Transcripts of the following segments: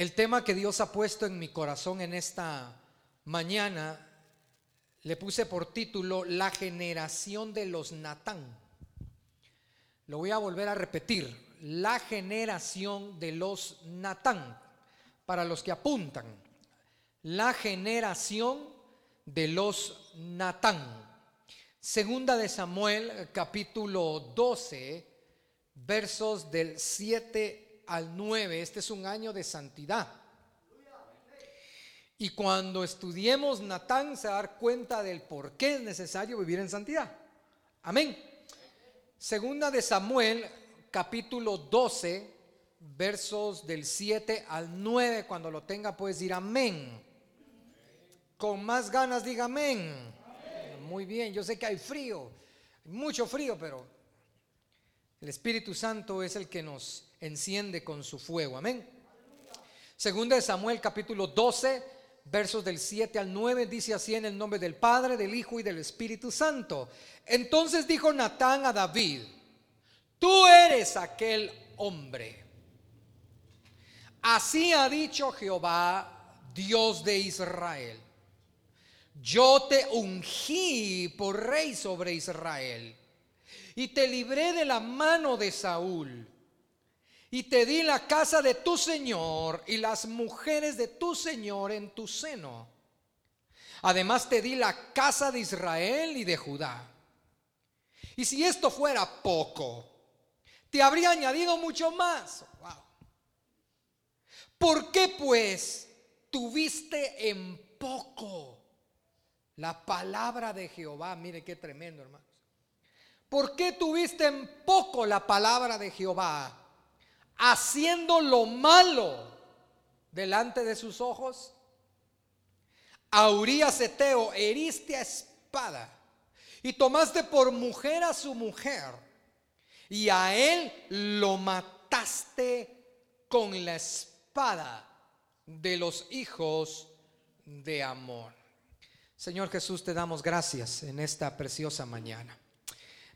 El tema que Dios ha puesto en mi corazón en esta mañana le puse por título La generación de los Natán. Lo voy a volver a repetir. La generación de los Natán. Para los que apuntan. La generación de los Natán. Segunda de Samuel, capítulo 12, versos del 7 al 9. Este es un año de santidad. Y cuando estudiemos Natán se va a dar cuenta del por qué es necesario vivir en santidad. Amén. Segunda de Samuel, capítulo 12, versos del 7 al 9. Cuando lo tenga puedes decir amén. Con más ganas diga amén. Muy bien, yo sé que hay frío, mucho frío, pero el Espíritu Santo es el que nos enciende con su fuego. Amén. Segunda de Samuel capítulo 12 versos del 7 al 9, dice así en el nombre del Padre, del Hijo y del Espíritu Santo. Entonces dijo Natán a David, tú eres aquel hombre. Así ha dicho Jehová, Dios de Israel. Yo te ungí por rey sobre Israel y te libré de la mano de Saúl y te di la casa de tu Señor y las mujeres de tu Señor en tu seno. Además te di la casa de Israel y de Judá. Y si esto fuera poco, te habría añadido mucho más. ¿Por qué pues tuviste en poco la palabra de Jehová? Mire qué tremendo, hermanos. ¿Por qué tuviste en poco la palabra de Jehová? haciendo lo malo delante de sus ojos? A Urias Eteo heriste a espada y tomaste por mujer a su mujer y a él lo mataste con la espada de los hijos de Amor. Señor Jesús, te damos gracias en esta preciosa mañana.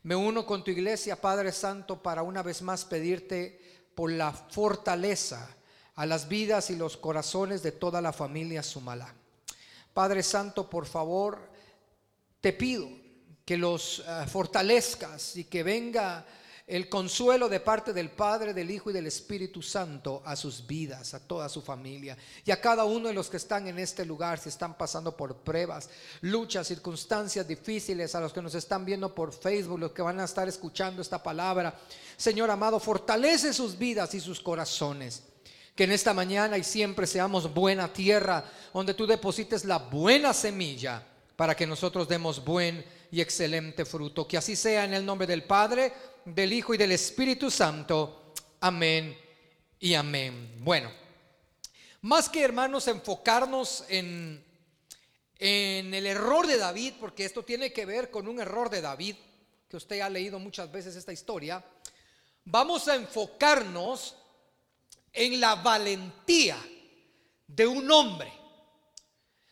Me uno con tu iglesia, Padre Santo, para una vez más pedirte por la fortaleza a las vidas y los corazones de toda la familia Sumala. Padre Santo, por favor, te pido que los eh, fortalezcas y que venga el consuelo de parte del Padre, del Hijo y del Espíritu Santo a sus vidas, a toda su familia y a cada uno de los que están en este lugar, si están pasando por pruebas, luchas, circunstancias difíciles, a los que nos están viendo por Facebook, los que van a estar escuchando esta palabra. Señor amado, fortalece sus vidas y sus corazones. Que en esta mañana y siempre seamos buena tierra, donde tú deposites la buena semilla para que nosotros demos buen y excelente fruto. Que así sea en el nombre del Padre del Hijo y del Espíritu Santo. Amén y amén. Bueno, más que hermanos enfocarnos en, en el error de David, porque esto tiene que ver con un error de David, que usted ha leído muchas veces esta historia, vamos a enfocarnos en la valentía de un hombre,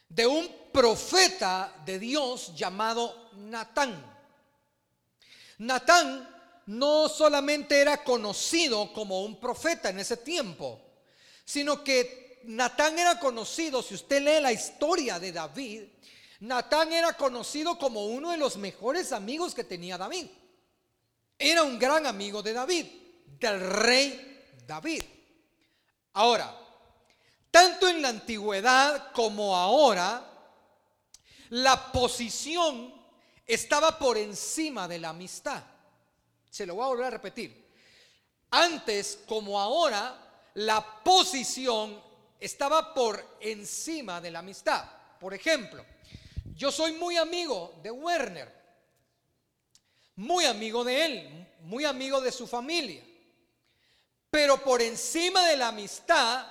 de un profeta de Dios llamado Natán. Natán no solamente era conocido como un profeta en ese tiempo, sino que Natán era conocido, si usted lee la historia de David, Natán era conocido como uno de los mejores amigos que tenía David. Era un gran amigo de David, del rey David. Ahora, tanto en la antigüedad como ahora, la posición estaba por encima de la amistad. Se lo voy a volver a repetir. Antes como ahora, la posición estaba por encima de la amistad. Por ejemplo, yo soy muy amigo de Werner, muy amigo de él, muy amigo de su familia. Pero por encima de la amistad,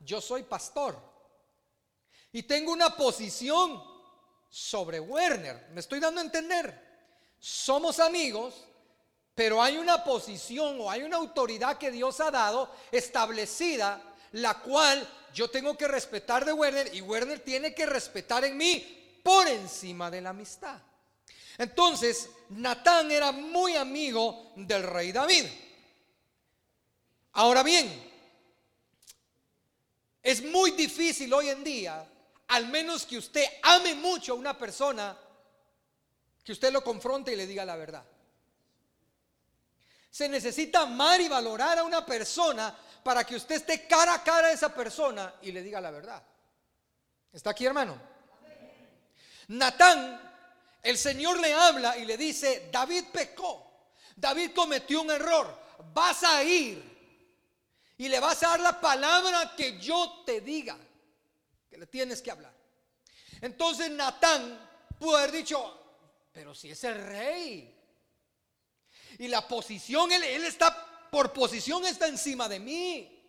yo soy pastor. Y tengo una posición sobre Werner. ¿Me estoy dando a entender? Somos amigos, pero hay una posición o hay una autoridad que Dios ha dado establecida, la cual yo tengo que respetar de Werner y Werner tiene que respetar en mí por encima de la amistad. Entonces, Natán era muy amigo del rey David. Ahora bien, Es muy difícil hoy en día, al menos que usted ame mucho a una persona, que usted lo confronte y le diga la verdad. Se necesita amar y valorar a una persona para que usted esté cara a cara a esa persona y le diga la verdad. ¿Está aquí, hermano? Natán, el Señor le habla y le dice, David pecó, David cometió un error, vas a ir y le vas a dar la palabra que yo te diga, que le tienes que hablar. Entonces Natán pudo haber dicho, pero si es el rey. Y la posición, él, está, por posición está encima de mí.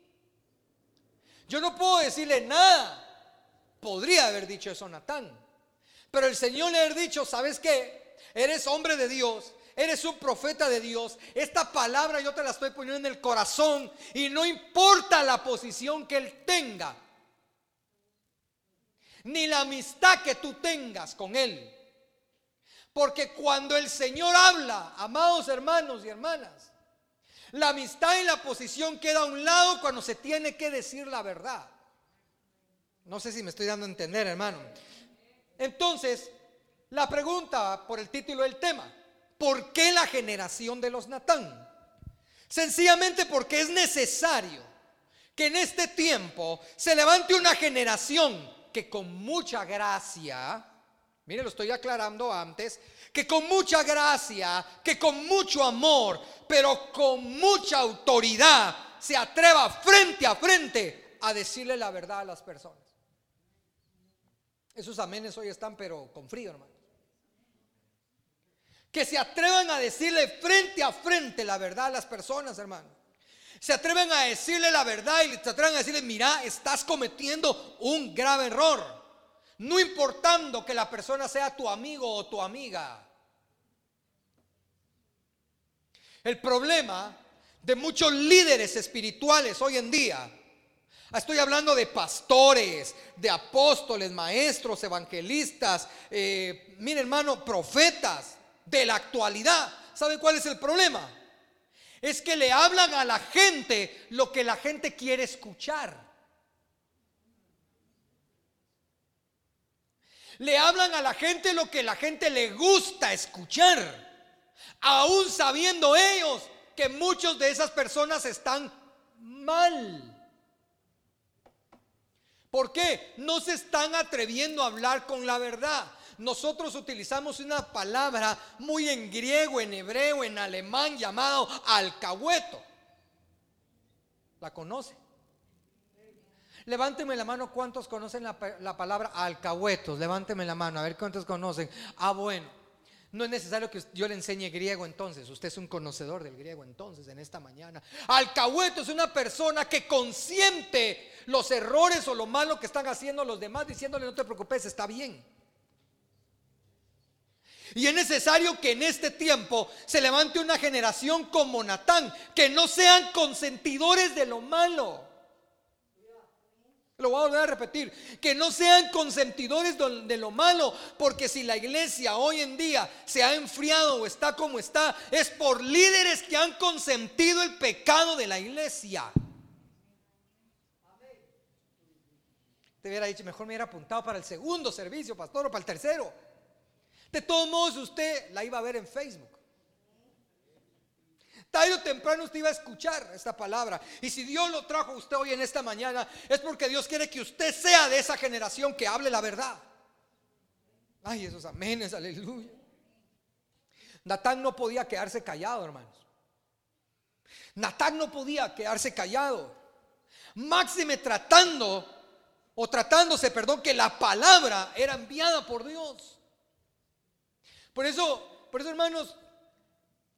Yo no puedo decirle nada. Podría haber dicho eso Natán. Pero el Señor le ha dicho, ¿sabes qué? Eres hombre de Dios, eres un profeta de Dios. Esta palabra yo te la estoy poniendo en el corazón y no importa la posición que Él tenga, ni la amistad que tú tengas con Él. Porque cuando el Señor habla, amados hermanos y hermanas, la amistad y la posición queda a un lado cuando se tiene que decir la verdad. No sé si me estoy dando a entender, hermano. Entonces, la pregunta por el título del tema, ¿por qué la generación de los Natán? Sencillamente porque es necesario que en este tiempo se levante una generación que con mucha gracia, mire, lo estoy aclarando antes, que con mucha gracia, que con mucho amor, pero con mucha autoridad, se atreva frente a frente a decirle la verdad a las personas. Esos amenes hoy están, pero con frío, hermano. Que se atrevan a decirle frente a frente la verdad a las personas, hermano. Se atreven a decirle la verdad y se atreven a decirle, mira, estás cometiendo un grave error. No importando que la persona sea tu amigo o tu amiga. El problema de muchos líderes espirituales hoy en día, estoy hablando de pastores, de apóstoles, maestros, evangelistas, eh, mire hermano, profetas de la actualidad. ¿Sabe cuál es el problema? Es que le hablan a la gente lo que la gente quiere escuchar. Le hablan a la gente lo que la gente le gusta escuchar. Aún sabiendo ellos que muchos de esas personas están mal. ¿Por qué? No se están atreviendo a hablar con la verdad. Nosotros utilizamos una palabra muy en griego, en hebreo, en alemán llamado alcahueto. ¿La conoce? Levánteme la mano, ¿cuántos conocen la, la palabra alcahuetos? Levánteme la mano, a ver cuántos conocen. Ah, bueno. No es necesario que yo le enseñe griego entonces. Usted es un conocedor del griego entonces en esta mañana. Alcahueto es una persona que consiente los errores o lo malo que están haciendo los demás diciéndole no te preocupes, está bien. Y es necesario que en este tiempo se levante una generación como Natán, que no sean consentidores de lo malo. Lo voy a volver a repetir, que no sean consentidores de lo malo, porque si la iglesia hoy en día se ha enfriado o está como está, es por líderes que han consentido el pecado de la iglesia. Te hubiera dicho, mejor me hubiera apuntado para el segundo servicio, pastor, o para el tercero. De todos modos, usted la iba a ver en Facebook. Tarde o temprano usted iba a escuchar esta palabra. Y si Dios lo trajo a usted hoy en esta mañana, es porque Dios quiere que usted sea de esa generación que hable la verdad. Ay, esos amenes, aleluya. Natán no podía quedarse callado, hermanos. Natán no podía quedarse callado. Máxime tratando, o tratándose, perdón, que la palabra era enviada por Dios. Por eso, por eso, hermanos,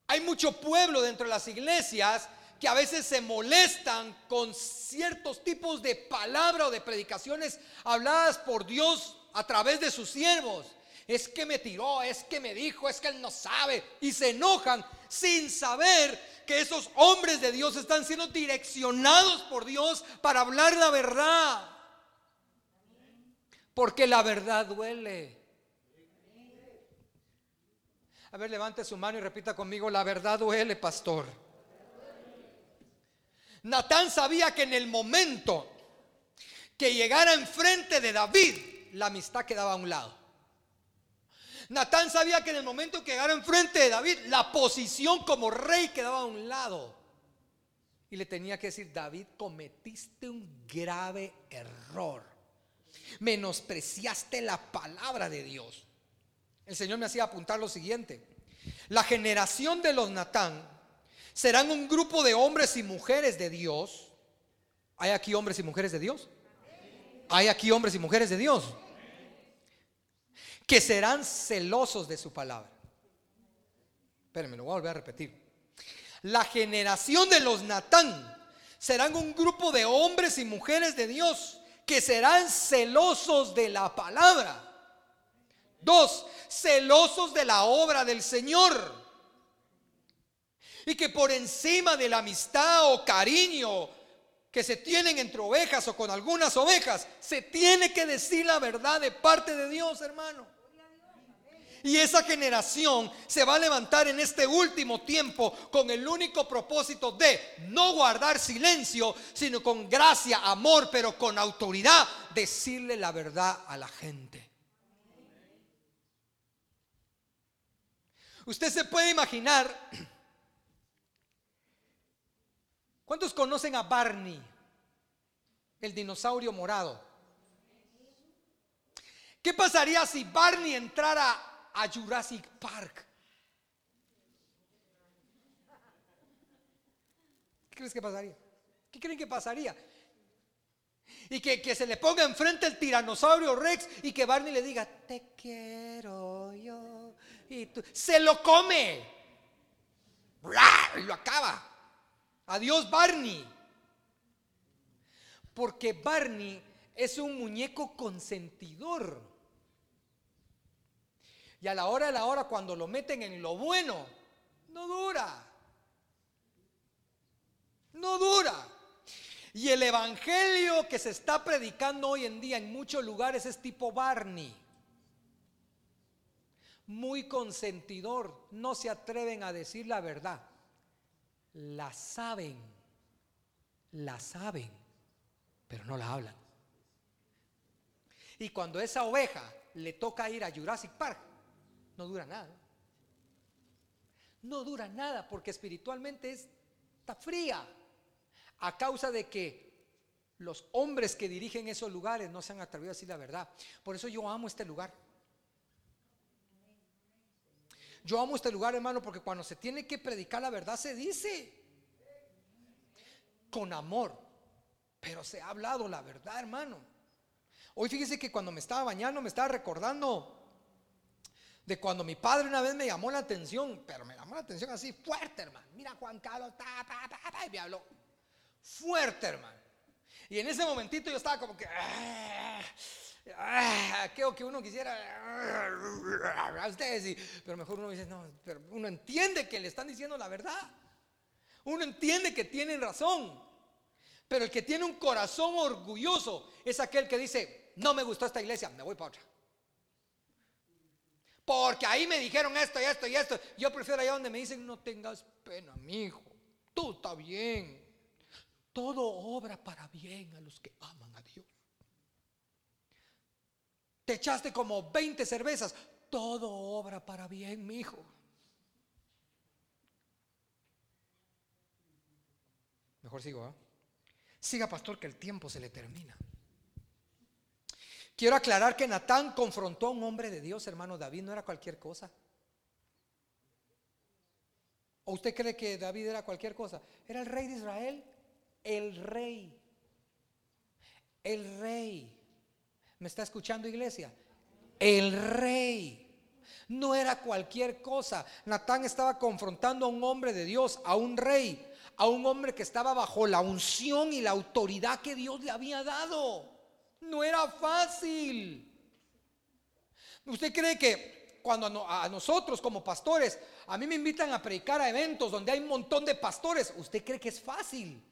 hay mucho pueblo dentro de las iglesias que a veces se molestan con ciertos tipos de palabra o de predicaciones habladas por Dios a través de sus siervos. Es que me tiró, es que me dijo, es que él no sabe. Y se enojan sin saber que esos hombres de Dios están siendo direccionados por Dios para hablar la verdad. Porque la verdad duele. A ver, levante su mano y repita conmigo, la verdad duele, pastor. Natán sabía que en el momento que llegara enfrente de David, la amistad quedaba a un lado. Natán sabía que en el momento que llegara enfrente de David, la posición como rey quedaba a un lado. Y le tenía que decir, David, cometiste un grave error. Menospreciaste la palabra de Dios. El Señor me hacía apuntar lo siguiente. La generación de los Natán serán un grupo de hombres y mujeres de Dios. ¿Hay aquí hombres y mujeres de Dios? ¿Hay aquí hombres y mujeres de Dios? Que serán celosos de su palabra. Espérenme, lo voy a volver a repetir. La generación de los Natán serán un grupo de hombres y mujeres de Dios que serán celosos de la palabra. Dos, celosos de la obra del Señor. Y que por encima de la amistad o cariño que se tienen entre ovejas o con algunas ovejas, se tiene que decir la verdad de parte de Dios, hermano. Y esa generación se va a levantar en este último tiempo con el único propósito de no guardar silencio, sino con gracia, amor, pero con autoridad, decirle la verdad a la gente. Usted se puede imaginar, ¿cuántos conocen a Barney, el dinosaurio morado? ¿Qué pasaría si Barney entrara a Jurassic Park. ¿Qué crees que pasaría? ¿Qué creen que pasaría? Y que, se le ponga enfrente el tiranosaurio Rex y que Barney le diga, te quiero yo. Y se lo come. Y lo acaba. Adiós Barney. Porque Barney es un muñeco consentidor. Y a la hora de la hora, cuando lo meten en lo bueno, no dura. No dura. Y el evangelio que se está predicando hoy en día en muchos lugares es tipo Barney. Muy consentidor. No se atreven a decir la verdad. La saben. La saben. Pero no la hablan. Y cuando esa oveja le toca ir a Jurassic Park, no dura nada. No dura nada porque espiritualmente está fría a causa de que los hombres que dirigen esos lugares no se han atrevido a decir la verdad. Por eso yo amo este lugar. Yo amo este lugar, hermano, porque cuando se tiene que predicar la verdad se dice con amor. Pero se ha hablado la verdad, hermano. Hoy fíjese que cuando me estaba bañando me estaba recordando de cuando mi padre una vez me llamó la atención, pero me llamó la atención así fuerte, hermano. Mira, Juan Carlos, y me habló fuerte, hermano. Y en ese momentito yo estaba como que, ah, ah, que uno quisiera ah, a ustedes, pero mejor uno dice, no, pero uno entiende que le están diciendo la verdad. Uno entiende que tienen razón. Pero el que tiene un corazón orgulloso es aquel que dice, no me gustó esta iglesia, me voy para otra porque ahí me dijeron esto y esto y esto. Yo prefiero allá donde me dicen, no tengas pena, mi hijo, tú está bien. Todo obra para bien a los que aman a Dios. Te echaste como 20 cervezas, todo obra para bien, mi hijo. Mejor sigo, ¿eh? Siga, pastor, que el tiempo se le termina. Quiero aclarar que Natán confrontó a un hombre de Dios, hermano. David no era cualquier cosa. ¿O usted cree que David era cualquier cosa? Era el rey de Israel. El rey. El rey. ¿Me está escuchando iglesia? El rey. No era cualquier cosa. Natán estaba confrontando a un hombre de Dios, a un rey, a un hombre que estaba bajo la unción y la autoridad que Dios le había dado. No era fácil. ¿Usted cree que cuando a nosotros como pastores, a mí me invitan a predicar a eventos donde hay un montón de pastores, ¿usted cree que es fácil?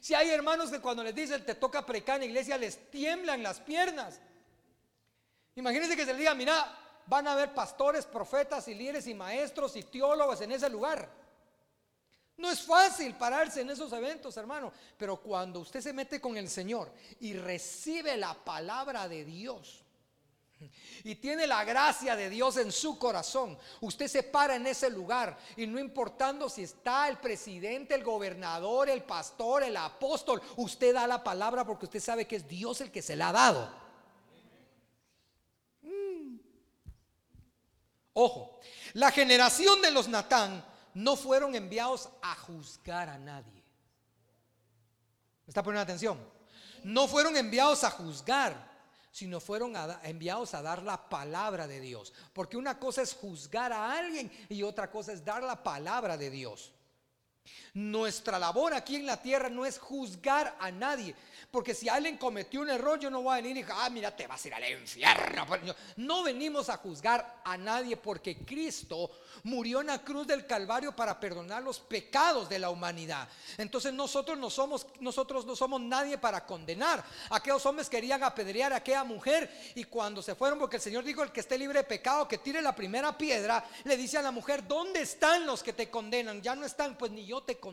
Si hay hermanos que cuando les dicen te toca predicar en la iglesia les tiemblan las piernas. Imagínense que se les diga, mira, van a haber pastores, profetas y líderes y maestros y teólogos en ese lugar. No es fácil pararse en esos eventos, hermano, pero cuando usted se mete con el Señor y recibe la palabra de Dios, y tiene la gracia de Dios en su corazón, usted se para en ese lugar y no importando si está el presidente, el gobernador, el pastor, el apóstol, usted da la palabra porque usted sabe que es Dios el que se la ha dado. Mm. Ojo, la generación de los Natán no fueron enviados a juzgar a nadie. ¿Me está poniendo atención? No fueron enviados a juzgar sino fueron enviados a dar la palabra de Dios. Porque una cosa es juzgar a alguien y otra cosa es dar la palabra de Dios. Nuestra labor aquí en la tierra no es juzgar a nadie. Porque si alguien cometió un error, yo no voy a venir y decir, ah, mira, te vas a ir al infierno. No venimos a juzgar a nadie porque Cristo murió en la cruz del Calvario para perdonar los pecados de la humanidad. Entonces nosotros no somos, nosotros no somos nadie para condenar. Aquellos hombres querían apedrear a aquella mujer y cuando se fueron, porque el Señor dijo, el que esté libre de pecado, que tire la primera piedra, le dice a la mujer, ¿dónde están los que te condenan? Ya no están, pues ni yo te condeno.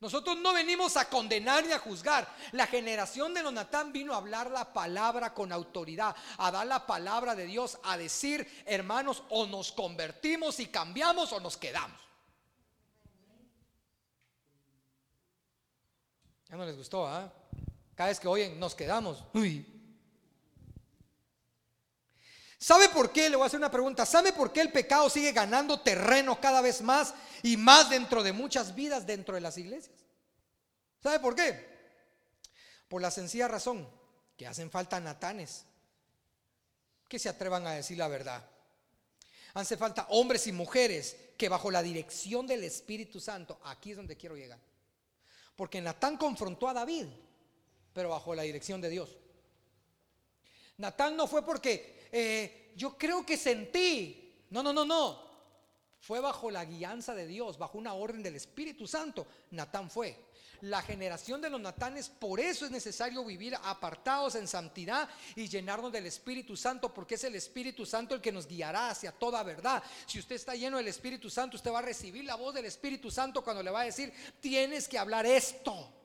Nosotros no venimos a condenar ni a juzgar. La generación de Jonatán vino a hablar la palabra con autoridad, a dar la palabra de Dios, a decir, hermanos, o nos convertimos y cambiamos o nos quedamos. Ya no les gustó, ¿ah? Cada vez que oyen, nos quedamos. Uy. ¿Sabe por qué? Le voy a hacer una pregunta. ¿Sabe por qué el pecado sigue ganando terreno cada vez más y más dentro de muchas vidas dentro de las iglesias? ¿Sabe por qué? Por la sencilla razón que hacen falta natanes que se atrevan a decir la verdad. Hace falta hombres y mujeres que bajo la dirección del Espíritu Santo, aquí es donde quiero llegar. Porque Natán confrontó a David, pero bajo la dirección de Dios. Natán no fue porque eh, yo creo que sentí. No, no, no, no. Fue bajo la guianza de Dios, bajo una orden del Espíritu Santo. Natán fue la generación de los natanes. Por eso es necesario vivir apartados en santidad y llenarnos del Espíritu Santo, porque es el Espíritu Santo el que nos guiará hacia toda verdad. Si usted está lleno del Espíritu Santo, usted va a recibir la voz del Espíritu Santo cuando le va a decir, tienes que hablar esto.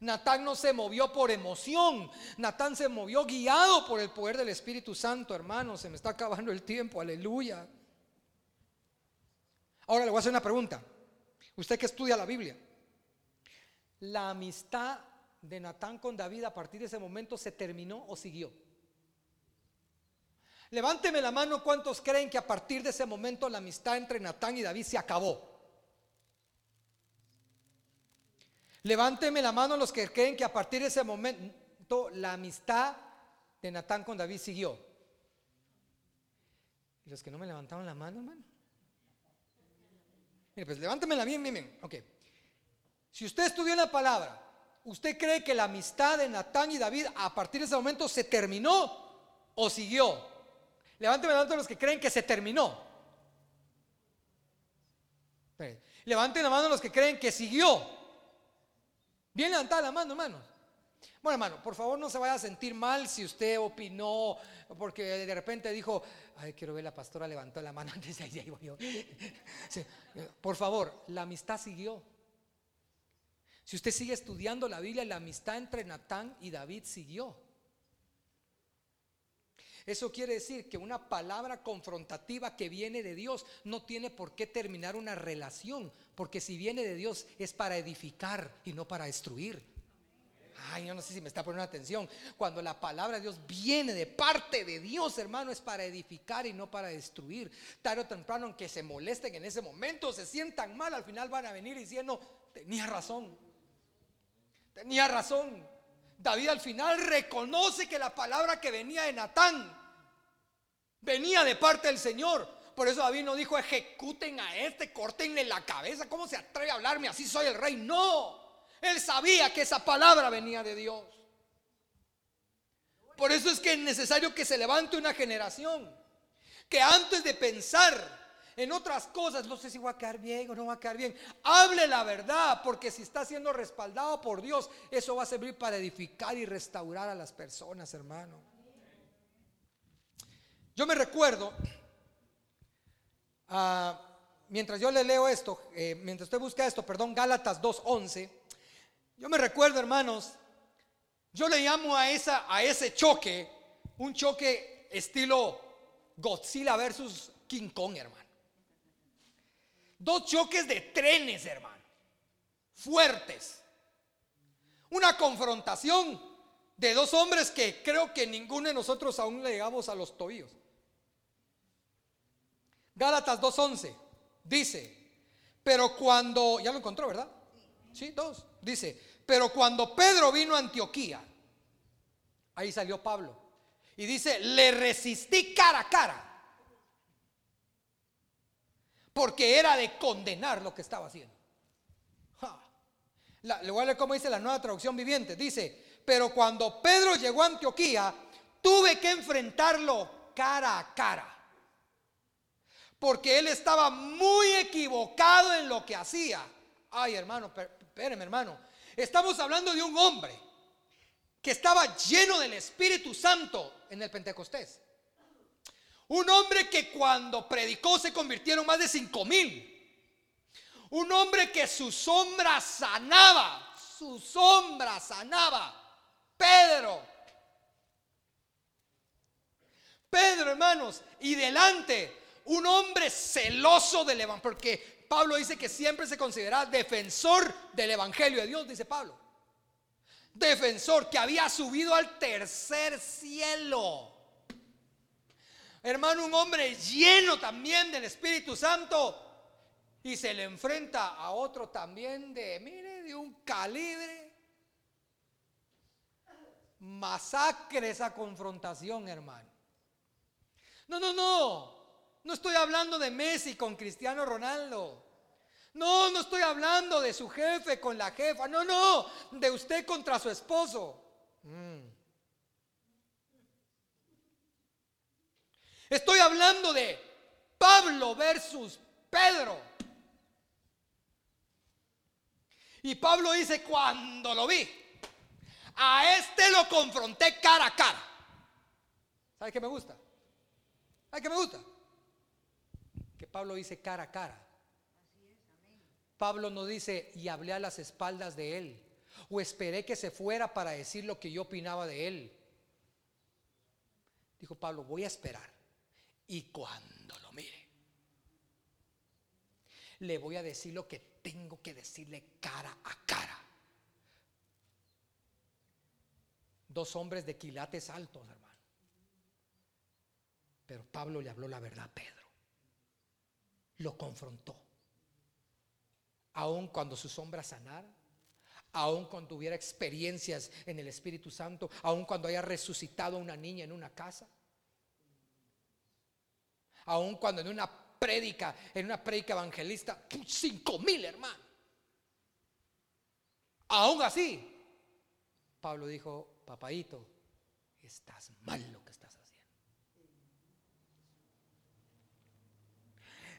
Natán no se movió por emoción, Natán se movió guiado por el poder del Espíritu Santo, hermano. Se me está acabando el tiempo, aleluya. Ahora le voy a hacer una pregunta. Usted que estudia la Biblia, la amistad de Natán con David a partir de ese momento se terminó o siguió. Levánteme la mano cuántos creen que a partir de ese momento la amistad entre Natán y David se acabó. Levánteme la mano los que creen que a partir de ese momento la amistad de Natán con David siguió. ¿Y los que no me levantaron la mano, hermano? Mire, pues levántemela bien, bien, bien. Ok. Si usted estudió la palabra, ¿usted cree que la amistad de Natán y David a partir de ese momento se terminó o siguió? Levánteme la mano los que creen que se terminó. Levanten la mano los que creen que siguió. Bien levantada la mano, hermanos. Bueno, hermano, por favor no se vaya a sentir mal si usted opinó, porque de repente dijo, ay, quiero ver la pastora levantó la mano antes de ahí voy yo. por favor, la amistad siguió. Si usted sigue estudiando la Biblia, la amistad entre Natán y David siguió. Eso quiere decir que una palabra confrontativa que viene de Dios no tiene por qué terminar una relación, porque si viene de Dios es para edificar y no para destruir. Ay, yo no sé si me está poniendo atención. Cuando la palabra de Dios viene de parte de Dios, hermano, es para edificar y no para destruir. Tarde o temprano, aunque se molesten en ese momento, se sientan mal, al final van a venir diciendo, tenía razón. Tenía razón. David al final reconoce que la palabra que venía de Natán venía de parte del Señor. Por eso David no dijo, ejecuten a este, cortenle la cabeza. ¿Cómo se atreve a hablarme así? Soy el rey. No. Él sabía que esa palabra venía de Dios. Por eso es que es necesario que se levante una generación que antes de pensar en otras cosas, no sé si va a quedar bien o no va a quedar bien, hable la verdad, porque si está siendo respaldado por Dios, eso va a servir para edificar y restaurar a las personas, hermano. Yo me recuerdo Ah, mientras yo le leo esto, eh, mientras usted busca esto, perdón, Gálatas 2.11, yo me recuerdo, hermanos, yo le llamo a, esa, a ese choque un choque estilo Godzilla versus King Kong, hermano. Dos choques de trenes, hermano. Fuertes. Una confrontación de dos hombres que creo que ninguno de nosotros aún le llegamos a los tobillos. Gálatas 2.11 dice, pero cuando, ya lo encontró, ¿verdad? Sí, dos. Dice, pero cuando Pedro vino a Antioquía, ahí salió Pablo. Y dice, le resistí cara a cara. Porque era de condenar lo que estaba haciendo. le voy a leer cómo dice la nueva traducción viviente. Dice, pero cuando Pedro llegó a Antioquía, tuve que enfrentarlo cara a cara. Porque él estaba muy equivocado en lo que hacía. Ay, hermano, espéreme, hermano. Estamos hablando de un hombre que estaba lleno del Espíritu Santo en el Pentecostés. Un hombre que cuando predicó se convirtieron más de cinco mil. Un hombre que su sombra sanaba, su sombra sanaba. Pedro. Pedro, hermanos, y delante un hombre celoso del evangelio, porque Pablo dice que siempre se considera defensor del evangelio de Dios, dice Pablo. Defensor que había subido al tercer cielo. Hermano, un hombre lleno también del Espíritu Santo y se le enfrenta a otro también de, mire, de un calibre. Masacre esa confrontación, hermano. No, no, no. No estoy hablando de Messi con Cristiano Ronaldo. No, no estoy hablando de su jefe con la jefa. No, no, de usted contra su esposo. Mm. Estoy hablando de Pablo versus Pedro. Y Pablo dice, cuando lo vi, a este lo confronté cara a cara. ¿Sabe qué me gusta? ¿Sabe qué me gusta? Pablo dice cara a cara. Pablo no dice y hablé a las espaldas de él o esperé que se fuera para decir lo que yo opinaba de él. Dijo Pablo, voy a esperar y cuando lo mire, le voy a decir lo que tengo que decirle cara a cara. Dos hombres de quilates altos, hermano. Pero Pablo le habló la verdad a Pedro lo confrontó. Aun cuando su sombra sanara, aun cuando tuviera experiencias en el Espíritu Santo, aun cuando haya resucitado a una niña en una casa, aun cuando en una prédica, en una prédica evangelista, cinco mil hermanos. Aún así, Pablo dijo, papadito, estás mal lo que estás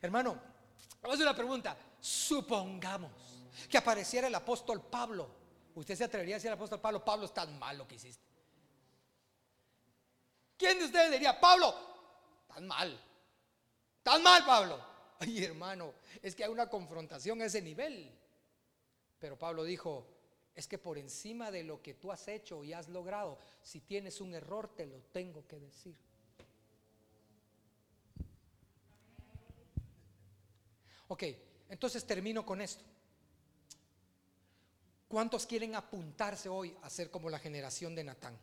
Hermano, vamos a hacer una pregunta. Supongamos que apareciera el apóstol Pablo. ¿Usted se atrevería a decir al apóstol Pablo, Pablo, estás mal lo que hiciste? ¿Quién de ustedes diría, Pablo, estás mal? ¿Estás mal, Pablo? Ay, hermano, es que hay una confrontación a ese nivel. Pero Pablo dijo, es que por encima de lo que tú has hecho y has logrado, si tienes un error, te lo tengo que decir. Ok, entonces termino con esto. ¿Cuántos quieren apuntarse hoy a ser como la generación de Natán?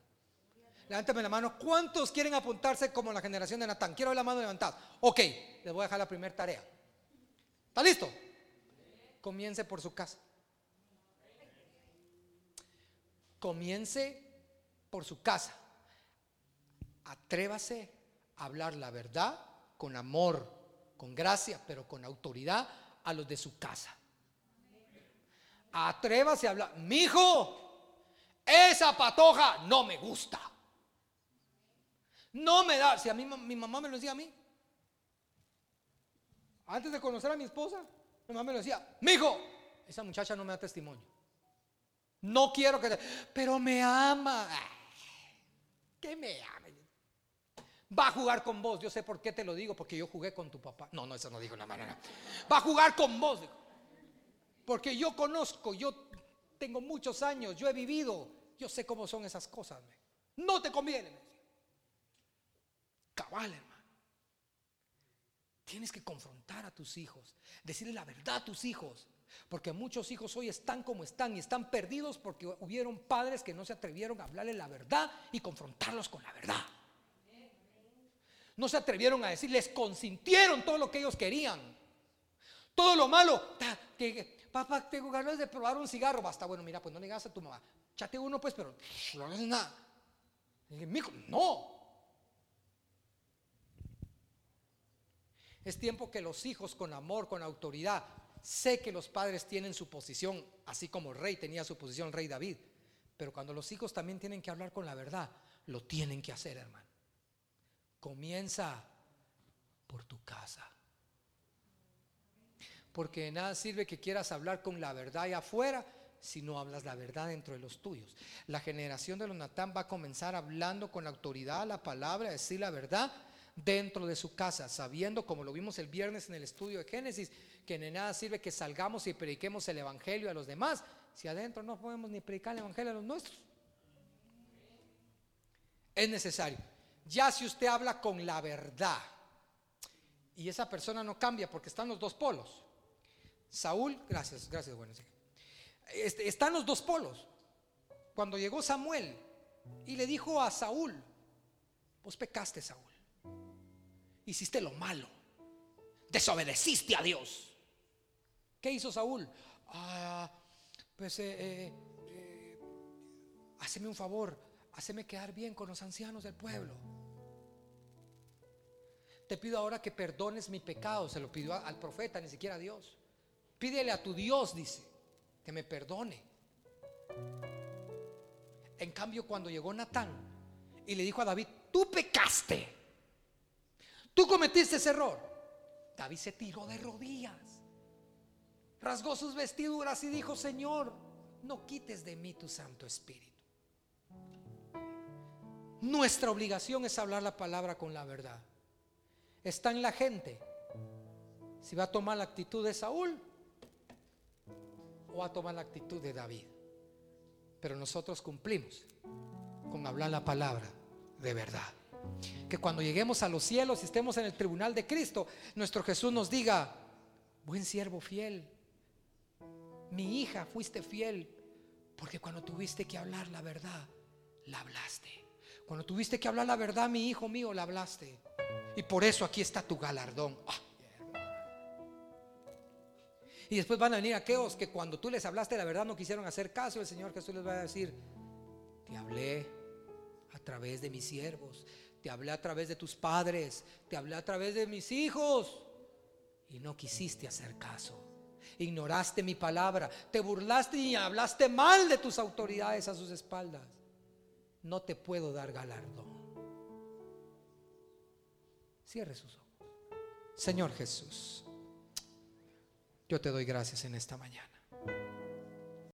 Levántame la mano. ¿Cuántos quieren apuntarse como la generación de Natán? Quiero ver la mano levantada. Ok, les voy a dejar la primera tarea. ¿Está listo? Comience por su casa. Comience por su casa. Atrévase a hablar la verdad con amor con gracia, pero con autoridad a los de su casa. Atrévase a hablar, mi hijo, esa patoja no me gusta. No me da, si a mí mi mamá me lo decía a mí. Antes de conocer a mi esposa, mi mamá me lo decía, mi hijo, esa muchacha no me da testimonio. No quiero que, pero me ama. Que me ame. Va a jugar con vos. Yo sé por qué te lo digo, porque yo jugué con tu papá. No, no, eso no dijo la manera. Va a jugar con vos. Porque yo conozco, yo tengo muchos años, yo he vivido, yo sé cómo son esas cosas. No te conviene. Cabal, hermano. Tienes que confrontar a tus hijos, decirle la verdad a tus hijos. Porque muchos hijos hoy están como están y están perdidos porque hubieron padres que no se atrevieron a hablarle la verdad y confrontarlos con la verdad. No se atrevieron a decir, les consintieron todo lo que ellos querían. Todo lo malo. Que, papá, tengo ganas de probar un cigarro. Basta, bueno, mira, pues no le a tu mamá. Chate uno, pues, pero no es nada. no. Es tiempo que los hijos con amor, con autoridad, sé que los padres tienen su posición, así como el rey tenía su posición, el rey David. Pero cuando los hijos también tienen que hablar con la verdad, lo tienen que hacer, hermano. Comienza por tu casa. Porque nada sirve que quieras hablar con la verdad allá afuera si no hablas la verdad dentro de los tuyos. La generación de los Natán va a comenzar hablando con la autoridad, la palabra, decir la verdad dentro de su casa, sabiendo, como lo vimos el viernes en el estudio de Génesis, que de nada sirve que salgamos y prediquemos el Evangelio a los demás, si adentro no podemos ni predicar el Evangelio a los nuestros. Es necesario. Ya si usted habla con la verdad y esa persona no cambia porque están los dos polos. Saúl, gracias, gracias, bueno. Este, están los dos polos. Cuando llegó Samuel y le dijo a Saúl, vos pecaste, Saúl hiciste lo malo, desobedeciste a Dios. ¿Qué hizo Saúl? Ah, pues, eh, eh, eh, haceme un favor, haceme quedar bien con los ancianos del pueblo. Te pido ahora que perdones mi pecado, se lo pidió al profeta, ni siquiera a Dios. Pídele a tu Dios, dice, que me perdone. En cambio, cuando llegó Natán y le dijo a David, tú pecaste. Tú cometiste ese error. David se tiró de rodillas, rasgó sus vestiduras y dijo, Señor, no quites de mí tu Santo Espíritu. Nuestra obligación es hablar la palabra con la verdad. Está en la gente si va a tomar la actitud de Saúl o va a tomar la actitud de David. Pero nosotros cumplimos con hablar la palabra de verdad. Que cuando lleguemos a los cielos y estemos en el tribunal de Cristo, nuestro Jesús nos diga, buen siervo fiel, mi hija fuiste fiel, porque cuando tuviste que hablar la verdad, la hablaste. Cuando tuviste que hablar la verdad, mi hijo mío, la hablaste. Y por eso aquí está tu galardón. Ah, y después van a venir aquellos que cuando tú les hablaste la verdad no quisieron hacer caso. El Señor Jesús les va a decir, te hablé a través de mis siervos, te hablé a través de tus padres, te hablé a través de mis hijos y no quisiste hacer caso. Ignoraste mi palabra, te burlaste y hablaste mal de tus autoridades a sus espaldas. No te puedo dar galardón. Cierre sus ojos. Señor Jesús, yo te doy gracias en esta mañana.